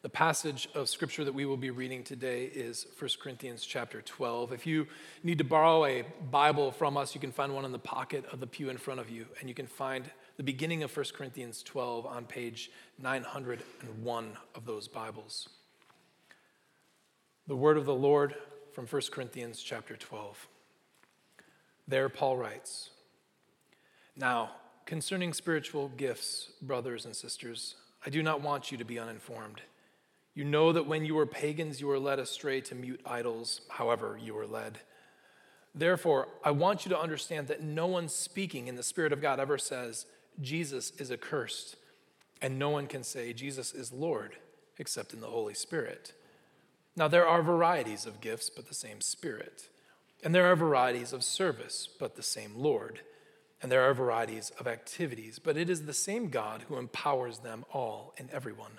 The passage of scripture that we will be reading today is 1 Corinthians chapter 12. If you need to borrow a Bible from us, you can find one in the pocket of the pew in front of you, and you can find the beginning of 1 Corinthians 12 on page 901 of those Bibles. The word of the Lord from 1 Corinthians chapter 12. There, Paul writes Now, concerning spiritual gifts, brothers and sisters, I do not want you to be uninformed. You know that when you were pagans, you were led astray to mute idols, however, you were led. Therefore, I want you to understand that no one speaking in the Spirit of God ever says, Jesus is accursed, and no one can say, Jesus is Lord, except in the Holy Spirit. Now, there are varieties of gifts, but the same Spirit. And there are varieties of service, but the same Lord. And there are varieties of activities, but it is the same God who empowers them all and everyone.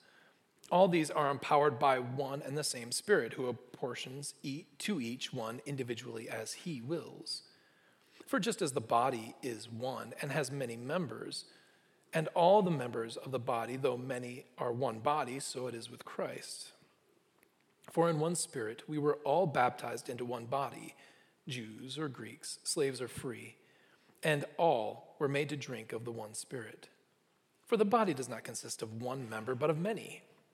All these are empowered by one and the same Spirit, who apportions to each one individually as he wills. For just as the body is one and has many members, and all the members of the body, though many are one body, so it is with Christ. For in one Spirit we were all baptized into one body, Jews or Greeks, slaves or free, and all were made to drink of the one Spirit. For the body does not consist of one member, but of many.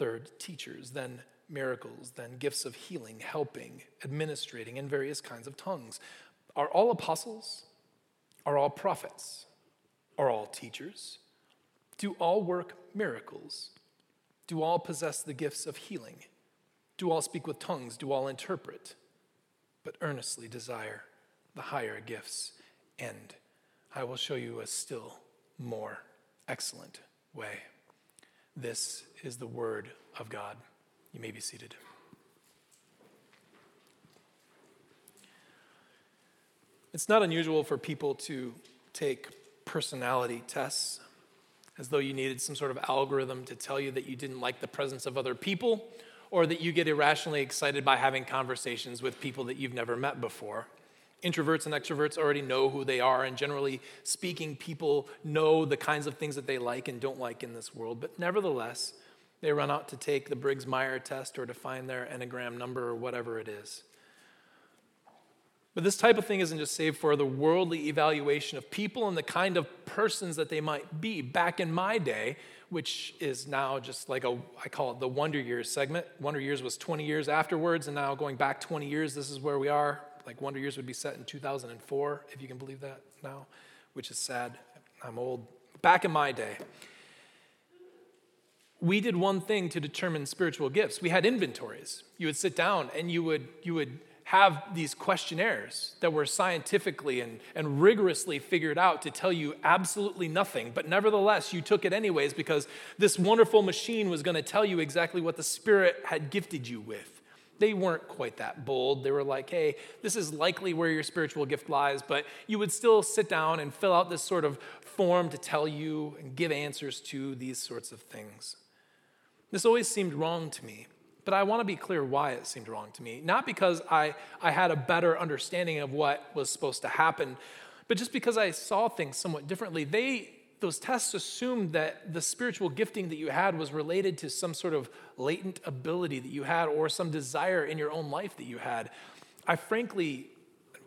Third, teachers, then miracles, then gifts of healing, helping, administrating, and various kinds of tongues. Are all apostles? Are all prophets? Are all teachers? Do all work miracles? Do all possess the gifts of healing? Do all speak with tongues? Do all interpret? But earnestly desire the higher gifts, and I will show you a still more excellent way. This is the word of God. You may be seated. It's not unusual for people to take personality tests as though you needed some sort of algorithm to tell you that you didn't like the presence of other people or that you get irrationally excited by having conversations with people that you've never met before. Introverts and extroverts already know who they are, and generally speaking, people know the kinds of things that they like and don't like in this world. But nevertheless, they run out to take the Briggs Meyer test or to find their Enneagram number or whatever it is. But this type of thing isn't just saved for the worldly evaluation of people and the kind of persons that they might be. Back in my day, which is now just like a, I call it the Wonder Years segment. Wonder Years was 20 years afterwards, and now going back 20 years, this is where we are like Wonder Years would be set in 2004, if you can believe that now, which is sad. I'm old. Back in my day, we did one thing to determine spiritual gifts. We had inventories. You would sit down and you would, you would have these questionnaires that were scientifically and, and rigorously figured out to tell you absolutely nothing. But nevertheless, you took it anyways because this wonderful machine was going to tell you exactly what the Spirit had gifted you with. They weren't quite that bold. They were like, hey, this is likely where your spiritual gift lies, but you would still sit down and fill out this sort of form to tell you and give answers to these sorts of things. This always seemed wrong to me, but I want to be clear why it seemed wrong to me. Not because I, I had a better understanding of what was supposed to happen, but just because I saw things somewhat differently. They, those tests assumed that the spiritual gifting that you had was related to some sort of latent ability that you had or some desire in your own life that you had. I frankly,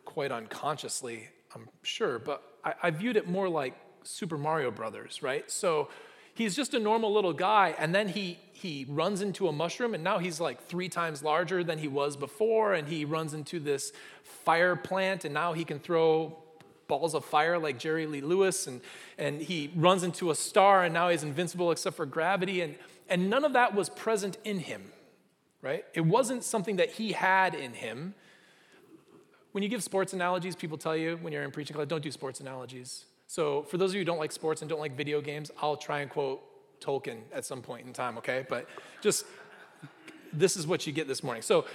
quite unconsciously, I'm sure, but I, I viewed it more like Super Mario Brothers, right? So he's just a normal little guy and then he he runs into a mushroom and now he's like three times larger than he was before and he runs into this fire plant and now he can throw balls of fire like jerry lee lewis and, and he runs into a star and now he's invincible except for gravity and, and none of that was present in him right it wasn't something that he had in him when you give sports analogies people tell you when you're in preaching class don't do sports analogies so, for those of you who don't like sports and don't like video games, I'll try and quote Tolkien at some point in time, okay? But just this is what you get this morning. So,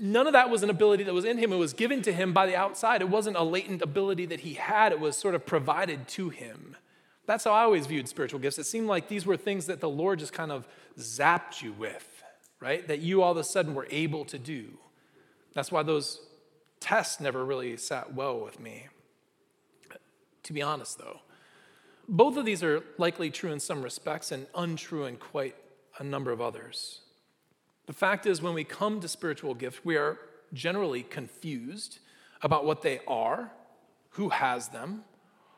none of that was an ability that was in him. It was given to him by the outside. It wasn't a latent ability that he had, it was sort of provided to him. That's how I always viewed spiritual gifts. It seemed like these were things that the Lord just kind of zapped you with, right? That you all of a sudden were able to do. That's why those tests never really sat well with me to be honest, though. Both of these are likely true in some respects and untrue in quite a number of others. The fact is, when we come to spiritual gifts, we are generally confused about what they are, who has them,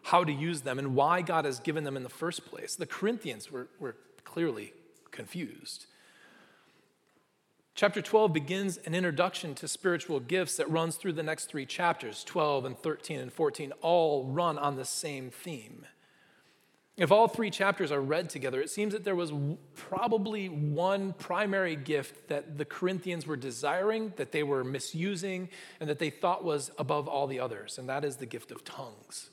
how to use them, and why God has given them in the first place. The Corinthians were, were clearly confused. Chapter 12 begins an introduction to spiritual gifts that runs through the next three chapters 12 and 13 and 14, all run on the same theme. If all three chapters are read together, it seems that there was probably one primary gift that the Corinthians were desiring, that they were misusing, and that they thought was above all the others, and that is the gift of tongues.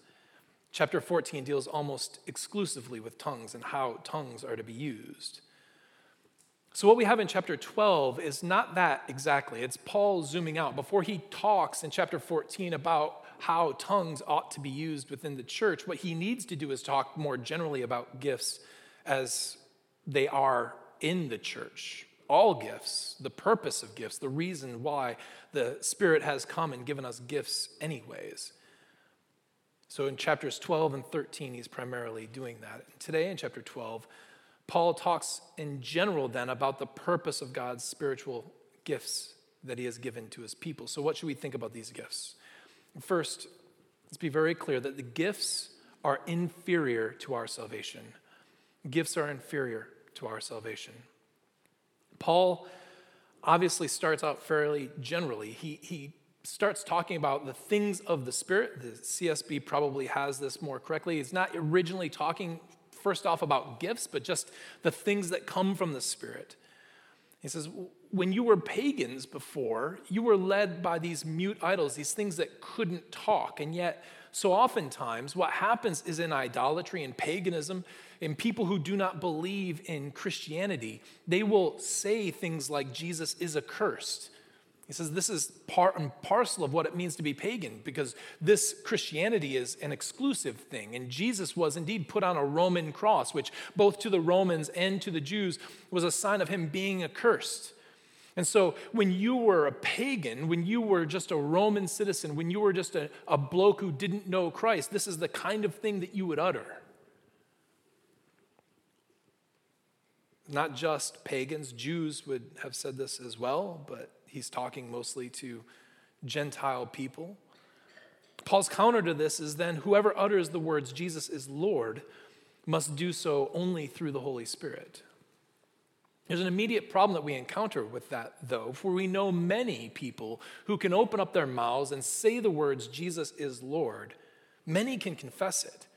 Chapter 14 deals almost exclusively with tongues and how tongues are to be used. So, what we have in chapter 12 is not that exactly. It's Paul zooming out. Before he talks in chapter 14 about how tongues ought to be used within the church, what he needs to do is talk more generally about gifts as they are in the church. All gifts, the purpose of gifts, the reason why the Spirit has come and given us gifts, anyways. So, in chapters 12 and 13, he's primarily doing that. And today, in chapter 12, Paul talks in general then about the purpose of God's spiritual gifts that he has given to his people. So, what should we think about these gifts? First, let's be very clear that the gifts are inferior to our salvation. Gifts are inferior to our salvation. Paul obviously starts out fairly generally. He, he starts talking about the things of the Spirit. The CSB probably has this more correctly. He's not originally talking first off about gifts, but just the things that come from the Spirit. He says, when you were pagans before, you were led by these mute idols, these things that couldn't talk. And yet, so oftentimes, what happens is in idolatry and paganism, in people who do not believe in Christianity, they will say things like Jesus is accursed. He says this is part and parcel of what it means to be pagan because this Christianity is an exclusive thing. And Jesus was indeed put on a Roman cross, which both to the Romans and to the Jews was a sign of him being accursed. And so when you were a pagan, when you were just a Roman citizen, when you were just a, a bloke who didn't know Christ, this is the kind of thing that you would utter. Not just pagans, Jews would have said this as well, but he's talking mostly to Gentile people. Paul's counter to this is then whoever utters the words Jesus is Lord must do so only through the Holy Spirit. There's an immediate problem that we encounter with that, though, for we know many people who can open up their mouths and say the words, Jesus is Lord. Many can confess it.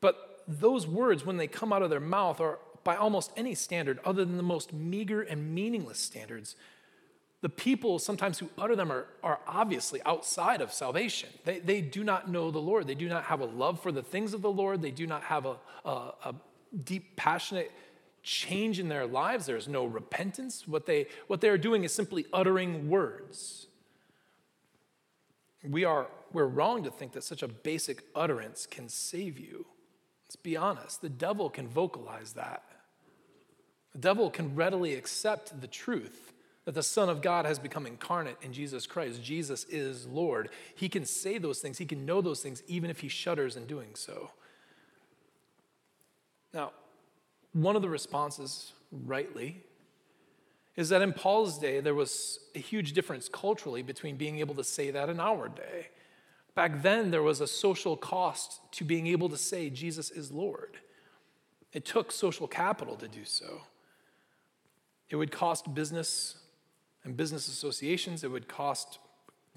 But those words, when they come out of their mouth, are by almost any standard other than the most meager and meaningless standards, the people sometimes who utter them are, are obviously outside of salvation. They, they do not know the Lord. They do not have a love for the things of the Lord. They do not have a, a, a deep, passionate change in their lives. There's no repentance. What they, what they are doing is simply uttering words. We are, we're wrong to think that such a basic utterance can save you. Let's be honest. The devil can vocalize that. The devil can readily accept the truth that the Son of God has become incarnate in Jesus Christ. Jesus is Lord. He can say those things, he can know those things, even if he shudders in doing so. Now, one of the responses, rightly, is that in Paul's day, there was a huge difference culturally between being able to say that in our day. Back then, there was a social cost to being able to say Jesus is Lord. It took social capital to do so. It would cost business and business associations, it would cost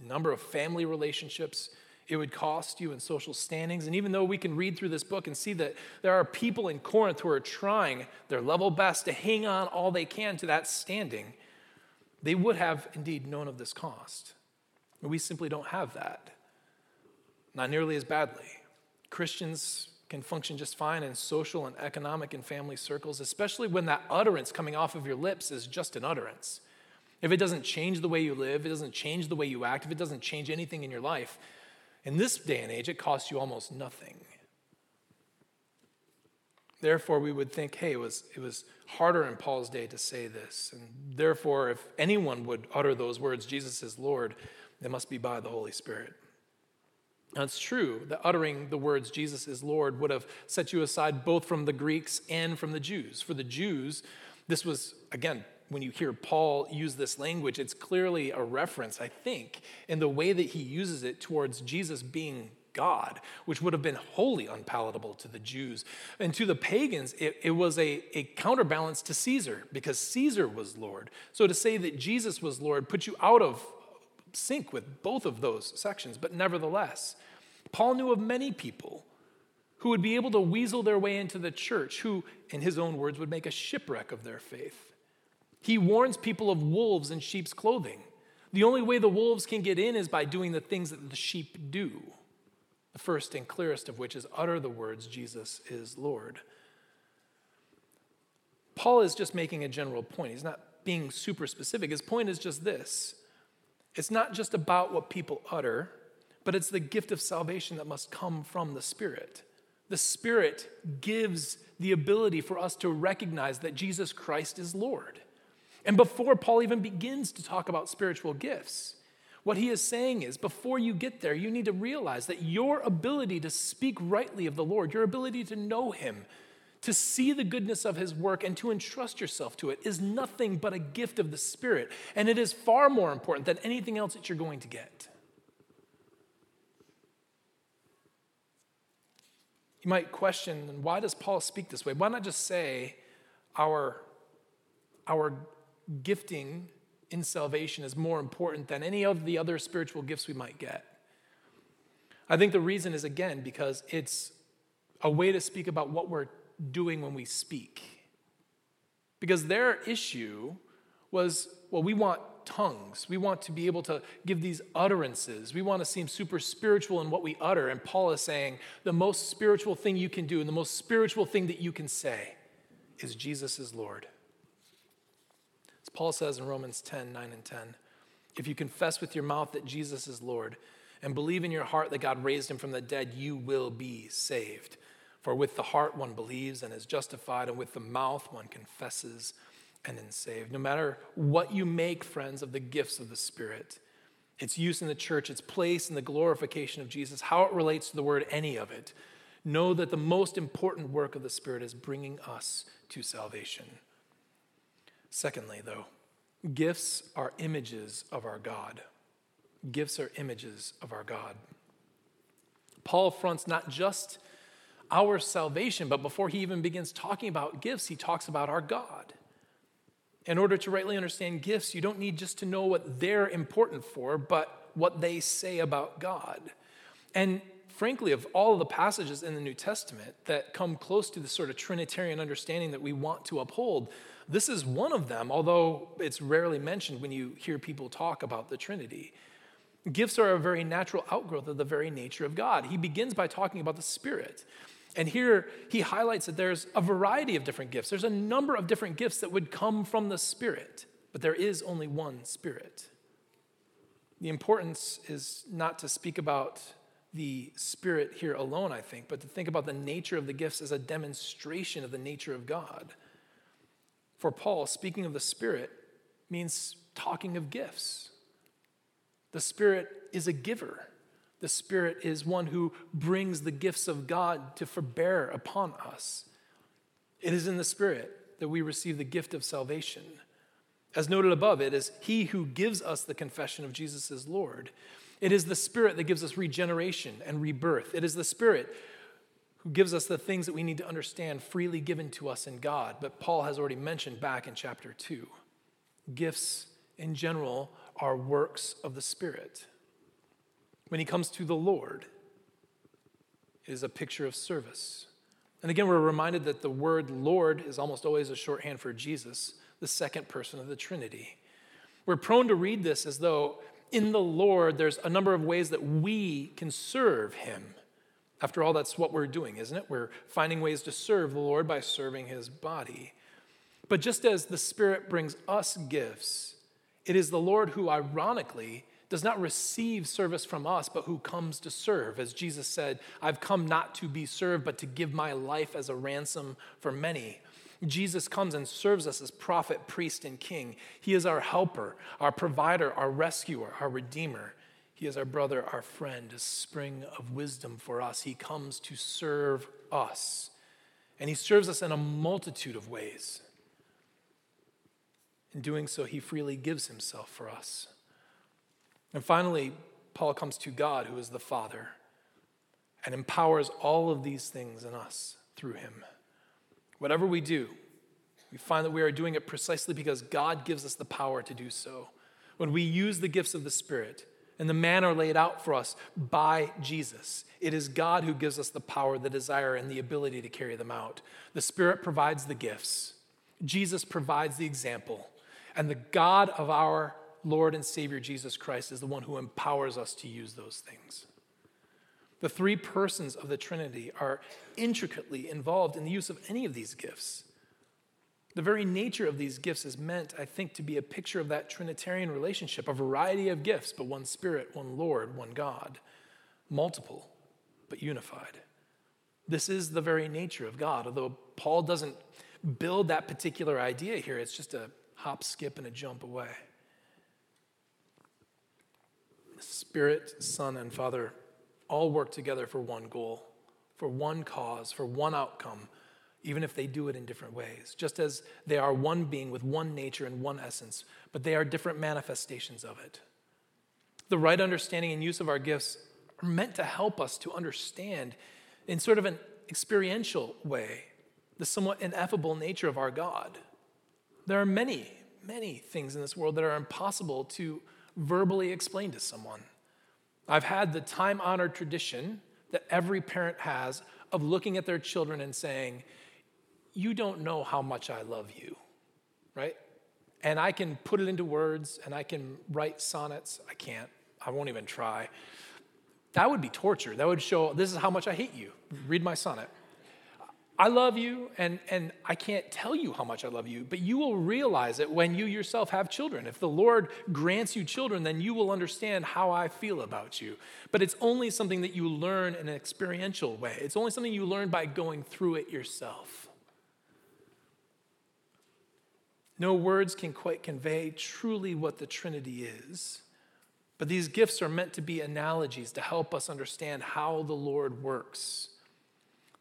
a number of family relationships, it would cost you in social standings. And even though we can read through this book and see that there are people in Corinth who are trying their level best to hang on all they can to that standing, they would have indeed known of this cost. We simply don't have that. Not nearly as badly. Christians can function just fine in social and economic and family circles, especially when that utterance coming off of your lips is just an utterance. If it doesn't change the way you live, it doesn't change the way you act, if it doesn't change anything in your life, in this day and age, it costs you almost nothing. Therefore, we would think, hey, it was, it was harder in Paul's day to say this. And therefore, if anyone would utter those words, Jesus is Lord, it must be by the Holy Spirit. Now, it's true that uttering the words Jesus is Lord would have set you aside both from the Greeks and from the Jews. For the Jews, this was, again, when you hear Paul use this language, it's clearly a reference, I think, in the way that he uses it towards Jesus being God, which would have been wholly unpalatable to the Jews. And to the pagans, it, it was a, a counterbalance to Caesar because Caesar was Lord. So to say that Jesus was Lord puts you out of sync with both of those sections. But nevertheless, Paul knew of many people who would be able to weasel their way into the church, who, in his own words, would make a shipwreck of their faith. He warns people of wolves in sheep's clothing. The only way the wolves can get in is by doing the things that the sheep do. The first and clearest of which is utter the words, Jesus is Lord. Paul is just making a general point. He's not being super specific. His point is just this it's not just about what people utter, but it's the gift of salvation that must come from the Spirit. The Spirit gives the ability for us to recognize that Jesus Christ is Lord. And before Paul even begins to talk about spiritual gifts, what he is saying is before you get there, you need to realize that your ability to speak rightly of the Lord, your ability to know him, to see the goodness of his work, and to entrust yourself to it is nothing but a gift of the Spirit. And it is far more important than anything else that you're going to get. You might question why does Paul speak this way? Why not just say our, our gifting in salvation is more important than any of the other spiritual gifts we might get. I think the reason is again because it's a way to speak about what we're doing when we speak. Because their issue was well, we want tongues. We want to be able to give these utterances. We want to seem super spiritual in what we utter. And Paul is saying the most spiritual thing you can do and the most spiritual thing that you can say is Jesus is Lord. Paul says in Romans 10 9 and 10 if you confess with your mouth that Jesus is Lord and believe in your heart that God raised him from the dead, you will be saved. For with the heart one believes and is justified, and with the mouth one confesses and is saved. No matter what you make, friends, of the gifts of the Spirit, its use in the church, its place in the glorification of Jesus, how it relates to the word, any of it, know that the most important work of the Spirit is bringing us to salvation. Secondly, though, gifts are images of our God. Gifts are images of our God. Paul fronts not just our salvation, but before he even begins talking about gifts, he talks about our God. In order to rightly understand gifts, you don't need just to know what they're important for, but what they say about God. And frankly, of all the passages in the New Testament that come close to the sort of Trinitarian understanding that we want to uphold, this is one of them, although it's rarely mentioned when you hear people talk about the Trinity. Gifts are a very natural outgrowth of the very nature of God. He begins by talking about the Spirit. And here he highlights that there's a variety of different gifts. There's a number of different gifts that would come from the Spirit, but there is only one Spirit. The importance is not to speak about the Spirit here alone, I think, but to think about the nature of the gifts as a demonstration of the nature of God. For Paul, speaking of the Spirit means talking of gifts. The Spirit is a giver. The Spirit is one who brings the gifts of God to forbear upon us. It is in the Spirit that we receive the gift of salvation. As noted above, it is He who gives us the confession of Jesus as Lord. It is the Spirit that gives us regeneration and rebirth. It is the Spirit who gives us the things that we need to understand freely given to us in God. But Paul has already mentioned back in chapter 2. Gifts in general are works of the Spirit. When he comes to the Lord, it is a picture of service. And again, we're reminded that the word Lord is almost always a shorthand for Jesus, the second person of the Trinity. We're prone to read this as though in the Lord there's a number of ways that we can serve him. After all, that's what we're doing, isn't it? We're finding ways to serve the Lord by serving his body. But just as the Spirit brings us gifts, it is the Lord who, ironically, does not receive service from us, but who comes to serve. As Jesus said, I've come not to be served, but to give my life as a ransom for many. Jesus comes and serves us as prophet, priest, and king. He is our helper, our provider, our rescuer, our redeemer. He is our brother, our friend, a spring of wisdom for us. He comes to serve us. And he serves us in a multitude of ways. In doing so, he freely gives himself for us. And finally, Paul comes to God, who is the Father, and empowers all of these things in us through him. Whatever we do, we find that we are doing it precisely because God gives us the power to do so. When we use the gifts of the Spirit and the manner laid out for us by Jesus, it is God who gives us the power, the desire, and the ability to carry them out. The Spirit provides the gifts, Jesus provides the example, and the God of our Lord and Savior Jesus Christ is the one who empowers us to use those things. The three persons of the Trinity are intricately involved in the use of any of these gifts. The very nature of these gifts is meant, I think, to be a picture of that Trinitarian relationship a variety of gifts, but one Spirit, one Lord, one God, multiple, but unified. This is the very nature of God, although Paul doesn't build that particular idea here, it's just a hop, skip, and a jump away. Spirit, Son, and Father all work together for one goal, for one cause, for one outcome, even if they do it in different ways. Just as they are one being with one nature and one essence, but they are different manifestations of it. The right understanding and use of our gifts are meant to help us to understand in sort of an experiential way the somewhat ineffable nature of our God. There are many, many things in this world that are impossible to verbally explain to someone. I've had the time honored tradition that every parent has of looking at their children and saying, You don't know how much I love you, right? And I can put it into words and I can write sonnets. I can't, I won't even try. That would be torture. That would show, This is how much I hate you. Read my sonnet. I love you, and, and I can't tell you how much I love you, but you will realize it when you yourself have children. If the Lord grants you children, then you will understand how I feel about you. But it's only something that you learn in an experiential way, it's only something you learn by going through it yourself. No words can quite convey truly what the Trinity is. But these gifts are meant to be analogies to help us understand how the Lord works.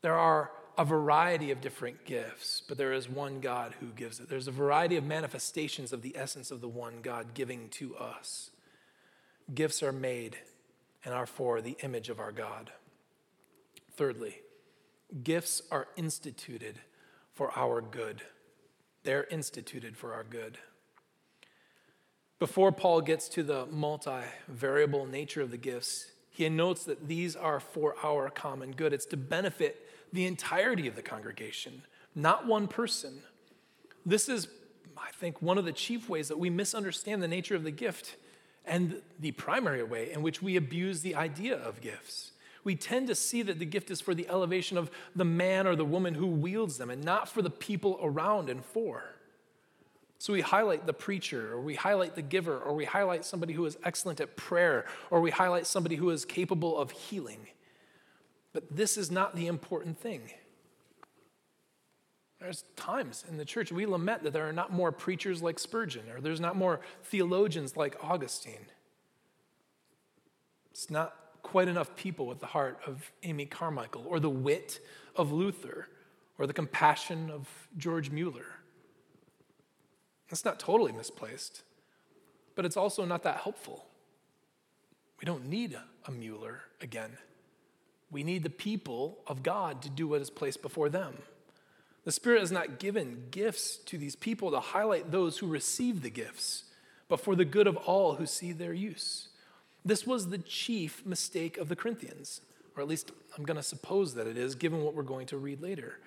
There are a variety of different gifts, but there is one God who gives it. There's a variety of manifestations of the essence of the one God giving to us. Gifts are made and are for the image of our God. Thirdly, gifts are instituted for our good. They're instituted for our good. Before Paul gets to the multivariable nature of the gifts, He notes that these are for our common good. It's to benefit the entirety of the congregation, not one person. This is, I think, one of the chief ways that we misunderstand the nature of the gift and the primary way in which we abuse the idea of gifts. We tend to see that the gift is for the elevation of the man or the woman who wields them and not for the people around and for. So we highlight the preacher, or we highlight the giver, or we highlight somebody who is excellent at prayer, or we highlight somebody who is capable of healing. But this is not the important thing. There's times in the church we lament that there are not more preachers like Spurgeon, or there's not more theologians like Augustine. It's not quite enough people with the heart of Amy Carmichael, or the wit of Luther, or the compassion of George Mueller. That's not totally misplaced, but it's also not that helpful. We don't need a Mueller again. We need the people of God to do what is placed before them. The Spirit has not given gifts to these people to highlight those who receive the gifts, but for the good of all who see their use. This was the chief mistake of the Corinthians, or at least I'm going to suppose that it is, given what we're going to read later.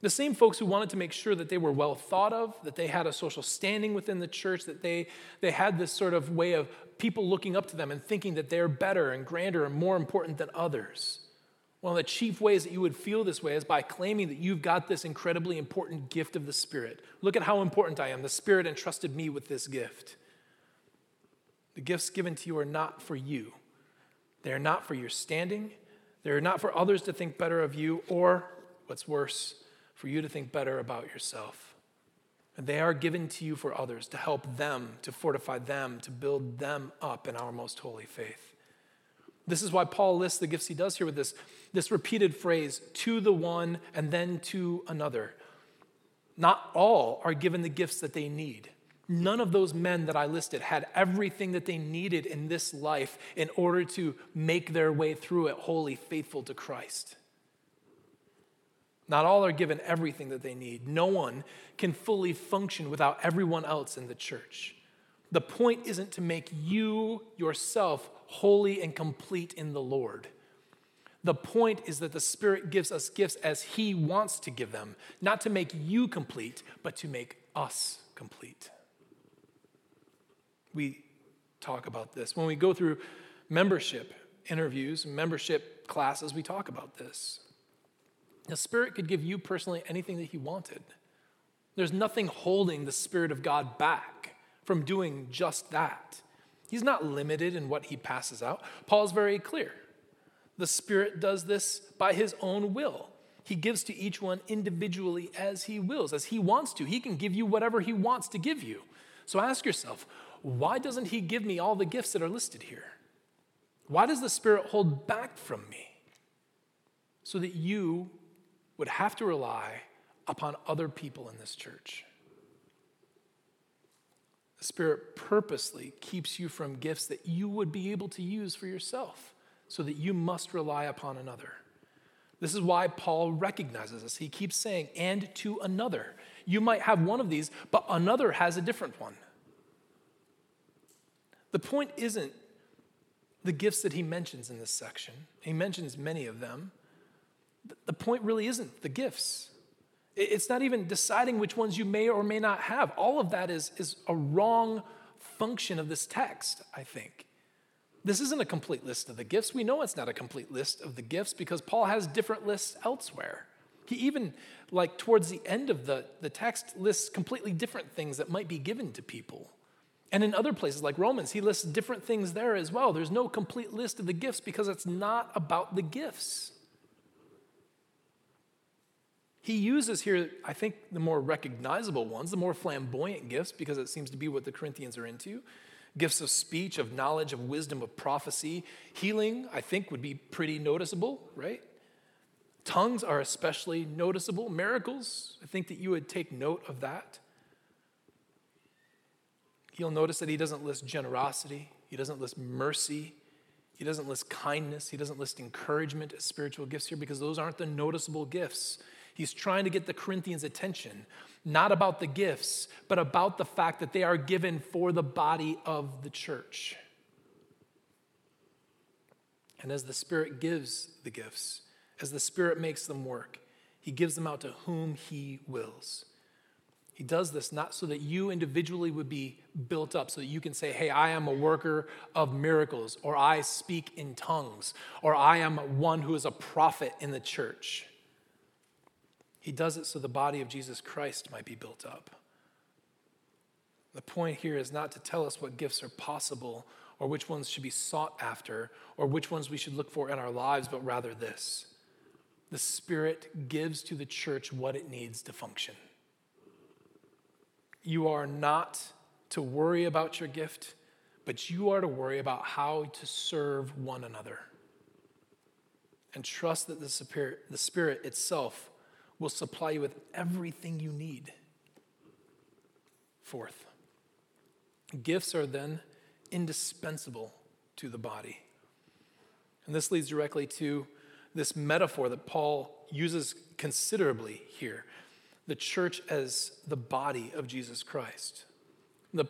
The same folks who wanted to make sure that they were well thought of, that they had a social standing within the church, that they, they had this sort of way of people looking up to them and thinking that they're better and grander and more important than others. One of the chief ways that you would feel this way is by claiming that you've got this incredibly important gift of the Spirit. Look at how important I am. The Spirit entrusted me with this gift. The gifts given to you are not for you, they are not for your standing, they are not for others to think better of you, or what's worse, for you to think better about yourself. And they are given to you for others to help them, to fortify them, to build them up in our most holy faith. This is why Paul lists the gifts he does here with this, this repeated phrase to the one and then to another. Not all are given the gifts that they need. None of those men that I listed had everything that they needed in this life in order to make their way through it wholly faithful to Christ. Not all are given everything that they need. No one can fully function without everyone else in the church. The point isn't to make you yourself holy and complete in the Lord. The point is that the Spirit gives us gifts as He wants to give them, not to make you complete, but to make us complete. We talk about this. When we go through membership interviews, membership classes, we talk about this. The Spirit could give you personally anything that He wanted. There's nothing holding the Spirit of God back from doing just that. He's not limited in what He passes out. Paul's very clear. The Spirit does this by His own will. He gives to each one individually as He wills, as He wants to. He can give you whatever He wants to give you. So ask yourself, why doesn't He give me all the gifts that are listed here? Why does the Spirit hold back from me? So that you would have to rely upon other people in this church. The Spirit purposely keeps you from gifts that you would be able to use for yourself so that you must rely upon another. This is why Paul recognizes this. He keeps saying, and to another. You might have one of these, but another has a different one. The point isn't the gifts that he mentions in this section, he mentions many of them. The point really isn't the gifts. It's not even deciding which ones you may or may not have. All of that is, is a wrong function of this text, I think. This isn't a complete list of the gifts. We know it's not a complete list of the gifts because Paul has different lists elsewhere. He even, like towards the end of the, the text, lists completely different things that might be given to people. And in other places, like Romans, he lists different things there as well. There's no complete list of the gifts because it's not about the gifts. He uses here, I think, the more recognizable ones, the more flamboyant gifts, because it seems to be what the Corinthians are into. Gifts of speech, of knowledge, of wisdom, of prophecy. Healing, I think, would be pretty noticeable, right? Tongues are especially noticeable. Miracles, I think that you would take note of that. You'll notice that he doesn't list generosity, he doesn't list mercy, he doesn't list kindness, he doesn't list encouragement as spiritual gifts here because those aren't the noticeable gifts. He's trying to get the Corinthians' attention, not about the gifts, but about the fact that they are given for the body of the church. And as the Spirit gives the gifts, as the Spirit makes them work, He gives them out to whom He wills. He does this not so that you individually would be built up, so that you can say, Hey, I am a worker of miracles, or I speak in tongues, or I am one who is a prophet in the church. He does it so the body of Jesus Christ might be built up. The point here is not to tell us what gifts are possible or which ones should be sought after or which ones we should look for in our lives, but rather this the Spirit gives to the church what it needs to function. You are not to worry about your gift, but you are to worry about how to serve one another. And trust that the Spirit, the Spirit itself will supply you with everything you need. Fourth, gifts are then indispensable to the body. And this leads directly to this metaphor that Paul uses considerably here the church as the body of Jesus Christ. The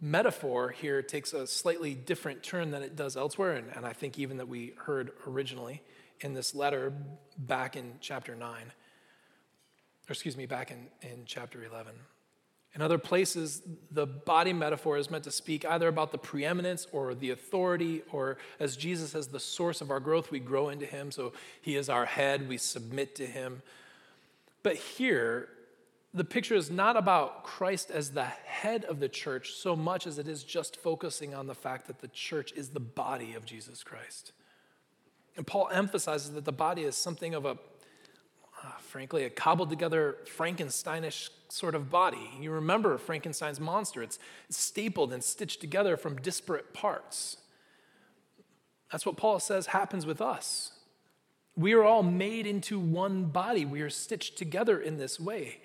metaphor here takes a slightly different turn than it does elsewhere, and, and I think even that we heard originally in this letter back in chapter 9, or excuse me, back in, in chapter 11. In other places, the body metaphor is meant to speak either about the preeminence or the authority, or as Jesus as the source of our growth, we grow into him. So he is our head, we submit to him. But here, the picture is not about Christ as the head of the church so much as it is just focusing on the fact that the church is the body of Jesus Christ. And Paul emphasizes that the body is something of a, uh, frankly, a cobbled together Frankensteinish sort of body. You remember Frankenstein's monster, it's, it's stapled and stitched together from disparate parts. That's what Paul says happens with us. We are all made into one body. We are stitched together in this way,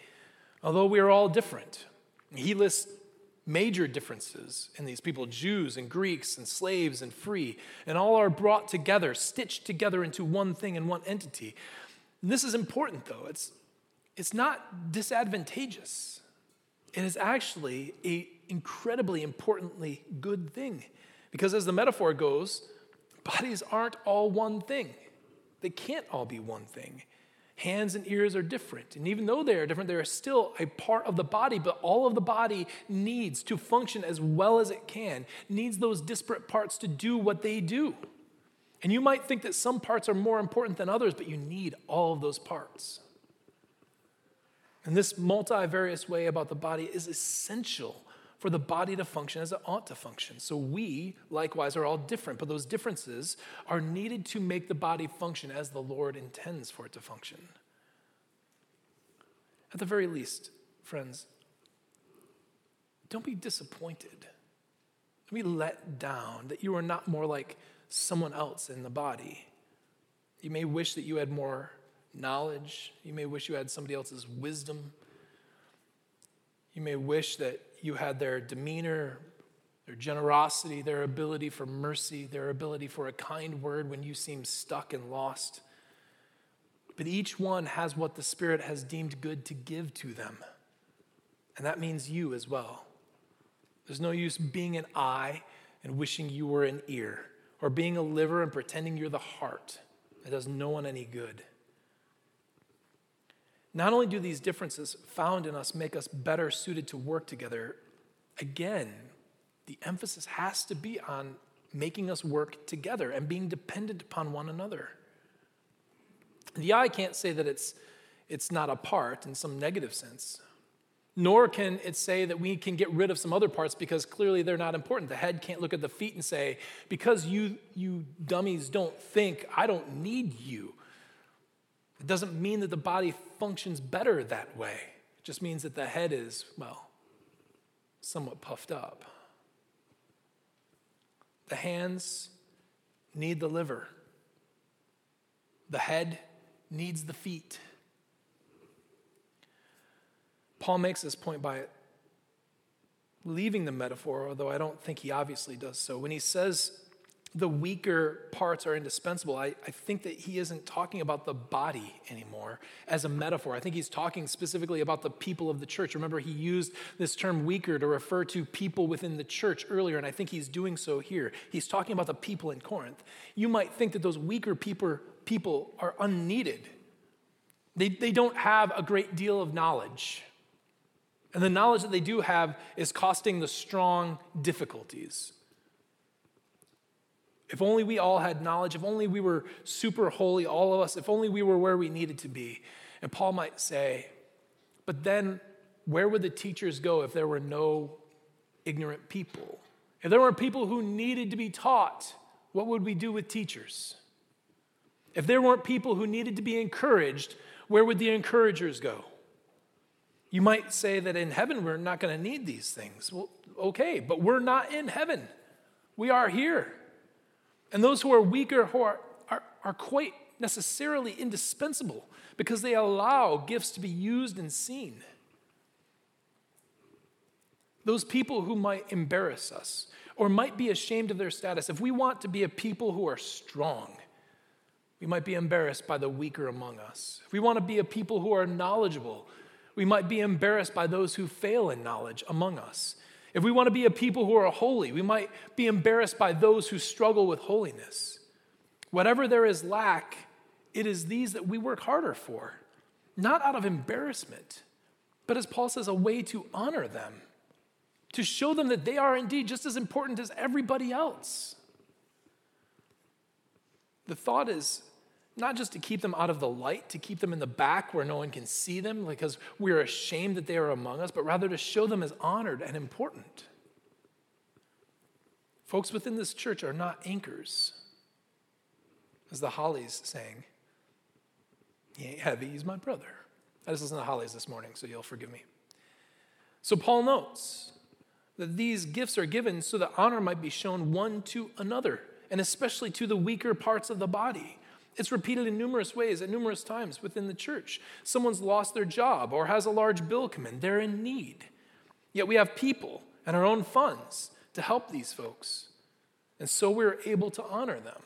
although we are all different. He lists major differences in these people Jews and Greeks and slaves and free, and all are brought together, stitched together into one thing and one entity. And this is important, though. It's, it's not disadvantageous. It is actually an incredibly importantly good thing. Because as the metaphor goes, bodies aren't all one thing. They can't all be one thing. Hands and ears are different. And even though they are different, they are still a part of the body, but all of the body needs to function as well as it can, needs those disparate parts to do what they do. And you might think that some parts are more important than others, but you need all of those parts. And this multivarious way about the body is essential for the body to function as it ought to function. So we, likewise, are all different, but those differences are needed to make the body function as the Lord intends for it to function. At the very least, friends, don't be disappointed. Don't be let down that you are not more like someone else in the body. You may wish that you had more knowledge. You may wish you had somebody else's wisdom. You may wish that you had their demeanor, their generosity, their ability for mercy, their ability for a kind word when you seem stuck and lost. But each one has what the Spirit has deemed good to give to them. And that means you as well. There's no use being an eye and wishing you were an ear, or being a liver and pretending you're the heart. It does no one any good. Not only do these differences found in us make us better suited to work together, again, the emphasis has to be on making us work together and being dependent upon one another. The eye can't say that it's, it's not a part in some negative sense, nor can it say that we can get rid of some other parts because clearly they're not important. The head can't look at the feet and say, because you, you dummies don't think, I don't need you. It doesn't mean that the body functions better that way. It just means that the head is, well, somewhat puffed up. The hands need the liver, the head needs the feet. Paul makes this point by leaving the metaphor, although I don't think he obviously does so, when he says the weaker parts are indispensable, I, I think that he isn't talking about the body anymore as a metaphor. I think he's talking specifically about the people of the church. Remember, he used this term weaker to refer to people within the church earlier, and I think he's doing so here. He's talking about the people in Corinth. You might think that those weaker people, people are unneeded, they, they don't have a great deal of knowledge. And the knowledge that they do have is costing the strong difficulties. If only we all had knowledge, if only we were super holy, all of us, if only we were where we needed to be. And Paul might say, but then where would the teachers go if there were no ignorant people? If there weren't people who needed to be taught, what would we do with teachers? If there weren't people who needed to be encouraged, where would the encouragers go? You might say that in heaven we're not going to need these things. Well, okay, but we're not in heaven. We are here. And those who are weaker who are, are, are quite necessarily indispensable because they allow gifts to be used and seen. Those people who might embarrass us or might be ashamed of their status, if we want to be a people who are strong, we might be embarrassed by the weaker among us. If we want to be a people who are knowledgeable, we might be embarrassed by those who fail in knowledge among us. If we want to be a people who are holy, we might be embarrassed by those who struggle with holiness. Whatever there is lack, it is these that we work harder for, not out of embarrassment, but as Paul says, a way to honor them, to show them that they are indeed just as important as everybody else. The thought is not just to keep them out of the light, to keep them in the back where no one can see them because we're ashamed that they are among us, but rather to show them as honored and important. Folks within this church are not anchors, as the Hollies sang. He ain't heavy, he's my brother. I just listened to Hollies this morning, so you'll forgive me. So Paul notes that these gifts are given so that honor might be shown one to another, and especially to the weaker parts of the body. It's repeated in numerous ways at numerous times within the church. Someone's lost their job or has a large bill come in, they're in need. Yet we have people and our own funds to help these folks. And so we're able to honor them.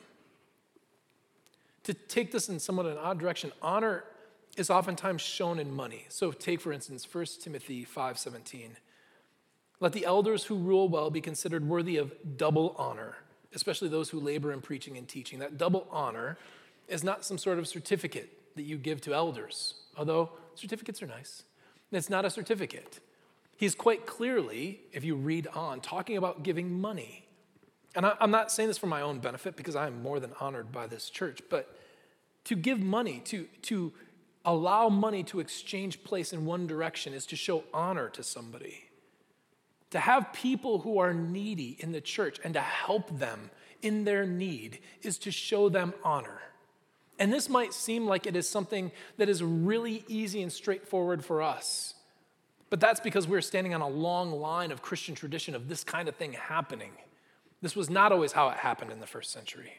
To take this in somewhat an odd direction, honor is oftentimes shown in money. So take for instance 1 Timothy 5:17. Let the elders who rule well be considered worthy of double honor, especially those who labor in preaching and teaching. That double honor is not some sort of certificate that you give to elders, although certificates are nice. It's not a certificate. He's quite clearly, if you read on, talking about giving money. And I, am not saying this for my own benefit because I am more than honored by this church, but to give money, to, to allow money to exchange place in one direction is to show honor to somebody. To have people who are needy in the church and to help them in their need is to show them honor. And this might seem like it is something that is really easy and straightforward for us. But that's because we're standing on a long line of Christian tradition of this kind of thing happening. This was not always how it happened in the first century.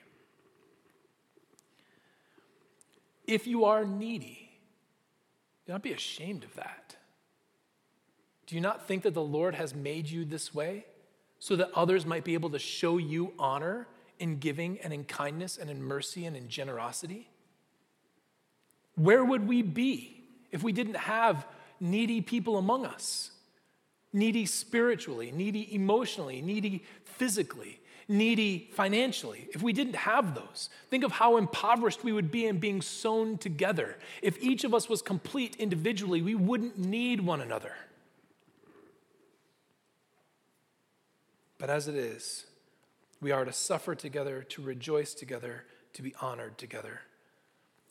If you are needy, do not be ashamed of that. Do you not think that the Lord has made you this way so that others might be able to show you honor in giving and in kindness and in mercy and in generosity? Where would we be if we didn't have needy people among us? Needy spiritually, needy emotionally, needy physically, needy financially. If we didn't have those, think of how impoverished we would be in being sewn together. If each of us was complete individually, we wouldn't need one another. But as it is, we are to suffer together, to rejoice together, to be honored together.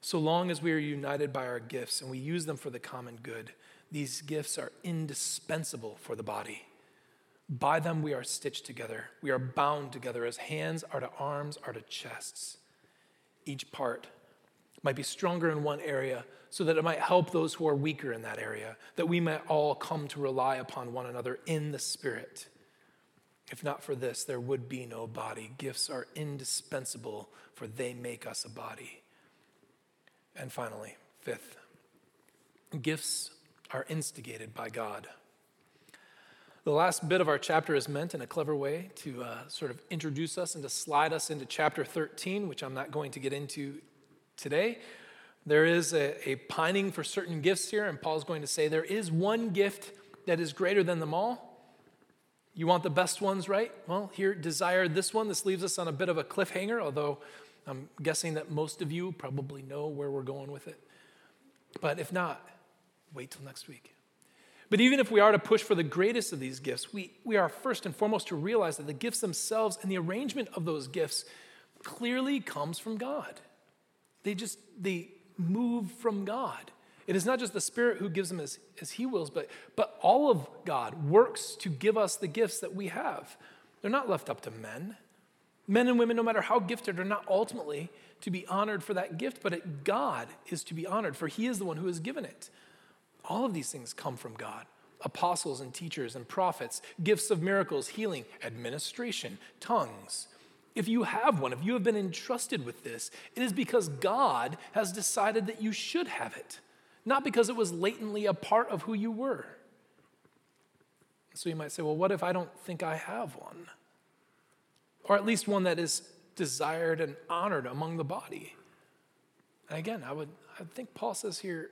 So long as we are united by our gifts and we use them for the common good, these gifts are indispensable for the body. By them we are stitched together. We are bound together as hands are to arms, are to chests. Each part might be stronger in one area so that it might help those who are weaker in that area, that we might all come to rely upon one another in the Spirit. If not for this, there would be no body. Gifts are indispensable, for they make us a body. And finally, fifth, gifts are instigated by God. The last bit of our chapter is meant in a clever way to uh, sort of introduce us and to slide us into chapter 13, which I'm not going to get into today. There is a, a pining for certain gifts here, and Paul's going to say there is one gift that is greater than them all. You want the best ones, right? Well, here, desire this one. This leaves us on a bit of a cliffhanger, although I'm guessing that most of you probably know where we're going with it. But if not, wait till next week. But even if we are to push for the greatest of these gifts, we, we are first and foremost to realize that the gifts themselves and the arrangement of those gifts clearly comes from God. They just, they move from God. It is not just the Spirit who gives them as, as He wills, but, but all of God works to give us the gifts that we have. They're not left up to men. Men and women, no matter how gifted, are not ultimately to be honored for that gift, but it, God is to be honored, for He is the one who has given it. All of these things come from God apostles and teachers and prophets, gifts of miracles, healing, administration, tongues. If you have one, if you have been entrusted with this, it is because God has decided that you should have it, not because it was latently a part of who you were. So you might say, well, what if I don't think I have one? Or at least one that is desired and honored among the body. And again, I would I think Paul says here,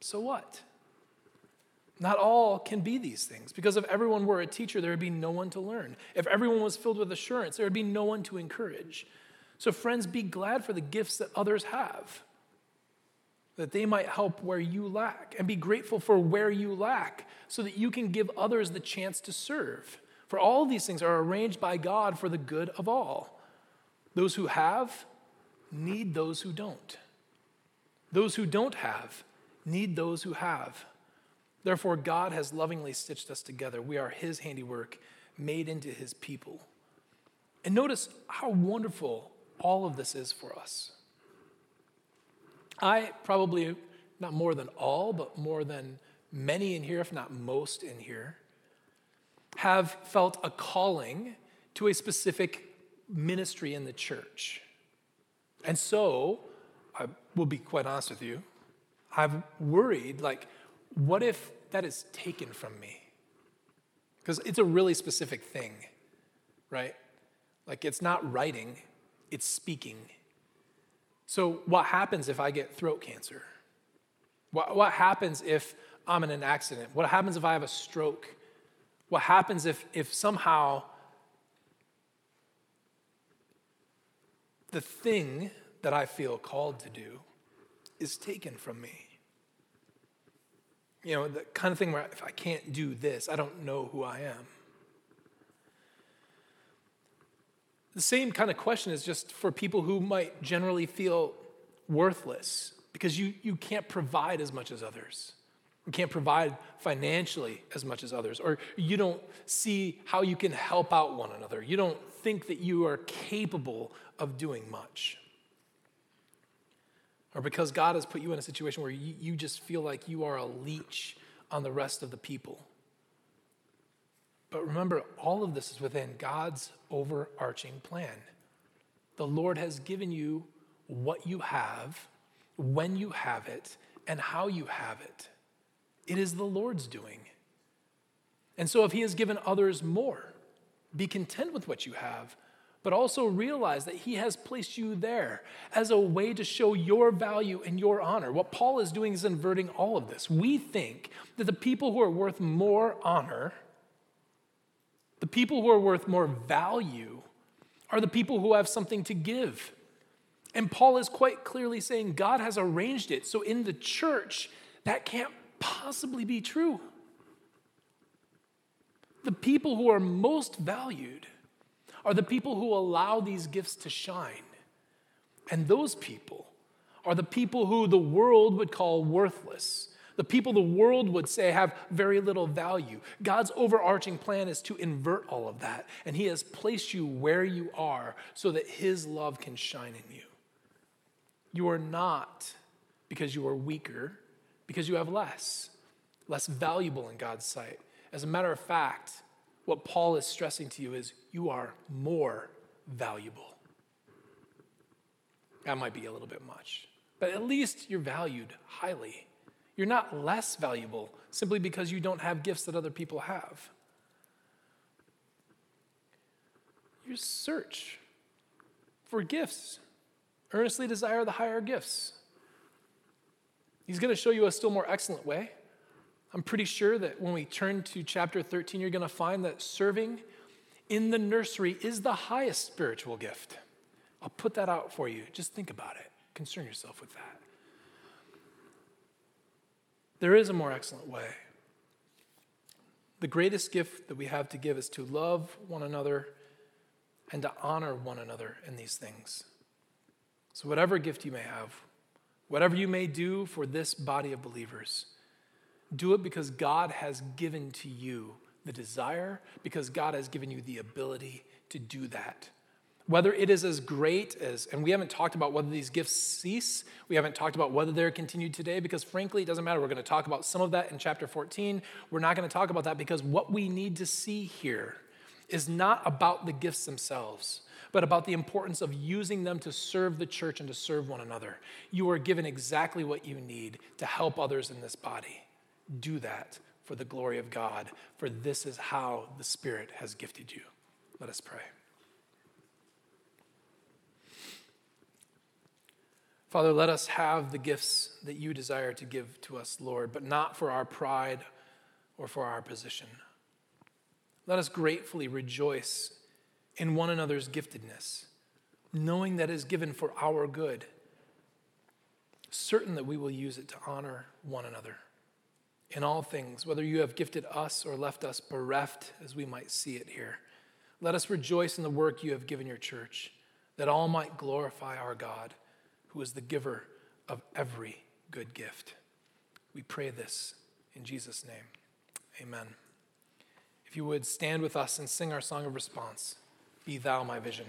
so what? Not all can be these things, because if everyone were a teacher, there would be no one to learn. If everyone was filled with assurance, there would be no one to encourage. So, friends, be glad for the gifts that others have, that they might help where you lack, and be grateful for where you lack, so that you can give others the chance to serve. For all these things are arranged by God for the good of all. Those who have need those who don't. Those who don't have need those who have. Therefore, God has lovingly stitched us together. We are His handiwork, made into His people. And notice how wonderful all of this is for us. I probably, not more than all, but more than many in here, if not most in here, have felt a calling to a specific ministry in the church. And so, I will be quite honest with you, I've worried like, what if that is taken from me? Because it's a really specific thing, right? Like, it's not writing, it's speaking. So, what happens if I get throat cancer? What, happens if I'm in an accident? What happens if I have a stroke? What happens if, if somehow the thing that I feel called to do is taken from me? You know, the kind of thing where if I can't do this, I don't know who I am. The same kind of question is just for people who might generally feel worthless because you, you can't provide as much as others. You can't provide financially as much as others, or you don't see how you can help out one another. You don't think that you are capable of doing much or because God has put you in a situation where you, you just feel like you are a leech on the rest of the people. But remember, all of this is within God's overarching plan. The Lord has given you what you have, when you have it, and how you have it. It is the Lord's doing. And so, if He has given others more, be content with what you have but also realize that He has placed you there as a way to show your value and your honor. What Paul is doing is inverting all of this. We think that the people who are worth more honor, the people who are worth more value, are the people who have something to give. And Paul is quite clearly saying God has arranged it. So in the church, that can't possibly be true. The people who are most valued are the people who allow these gifts to shine. And those people are the people who the world would call worthless, the people the world would say have very little value. God's overarching plan is to invert all of that, and He has placed you where you are so that His love can shine in you. You are not because you are weaker, because you have less, less valuable in God's sight. As a matter of fact, what Paul is stressing to you is you are more valuable. That might be a little bit much, but at least you're valued highly. You're not less valuable simply because you don't have gifts that other people have. Your search for gifts. Earnestly desire the higher gifts. He's going to show you a still more excellent way. I'm pretty sure that when we turn to chapter 13, you're going to find that serving in the nursery is the highest spiritual gift. I'll put that out for you. Just think about it. Concern yourself with that. There is a more excellent way. The greatest gift that we have to give is to love one another and to honor one another in these things. So, whatever gift you may have, whatever you may do for this body of believers, do it because God has given to you the desire, because God has given you the ability to do that. Whether it is as great as, and we haven't talked about whether these gifts cease, we haven't talked about whether they're continued today, because frankly, it doesn't matter. We're going to talk about some of that in chapter 14. We're not going to talk about that because what we need to see here is not about the gifts themselves, but about the importance of using them to serve the church and to serve one another. You are given exactly what you need to help others in this body. Do that for the glory of God, for this is how the Spirit has gifted you. Let us pray. Father, let us have the gifts that you desire to give to us, Lord, but not for our pride or for our position. Let us gratefully rejoice in one another's giftedness, knowing that is given for our good, certain that we will use it to honor one another in all things, whether you have gifted us or left us bereft, as we might see it here. Let us rejoice in the work you have given your church, that all might glorify our God who is the giver of every good gift. We pray this in Jesus' name. Amen. If you would stand with us and sing our song of response, Be Thou My Vision.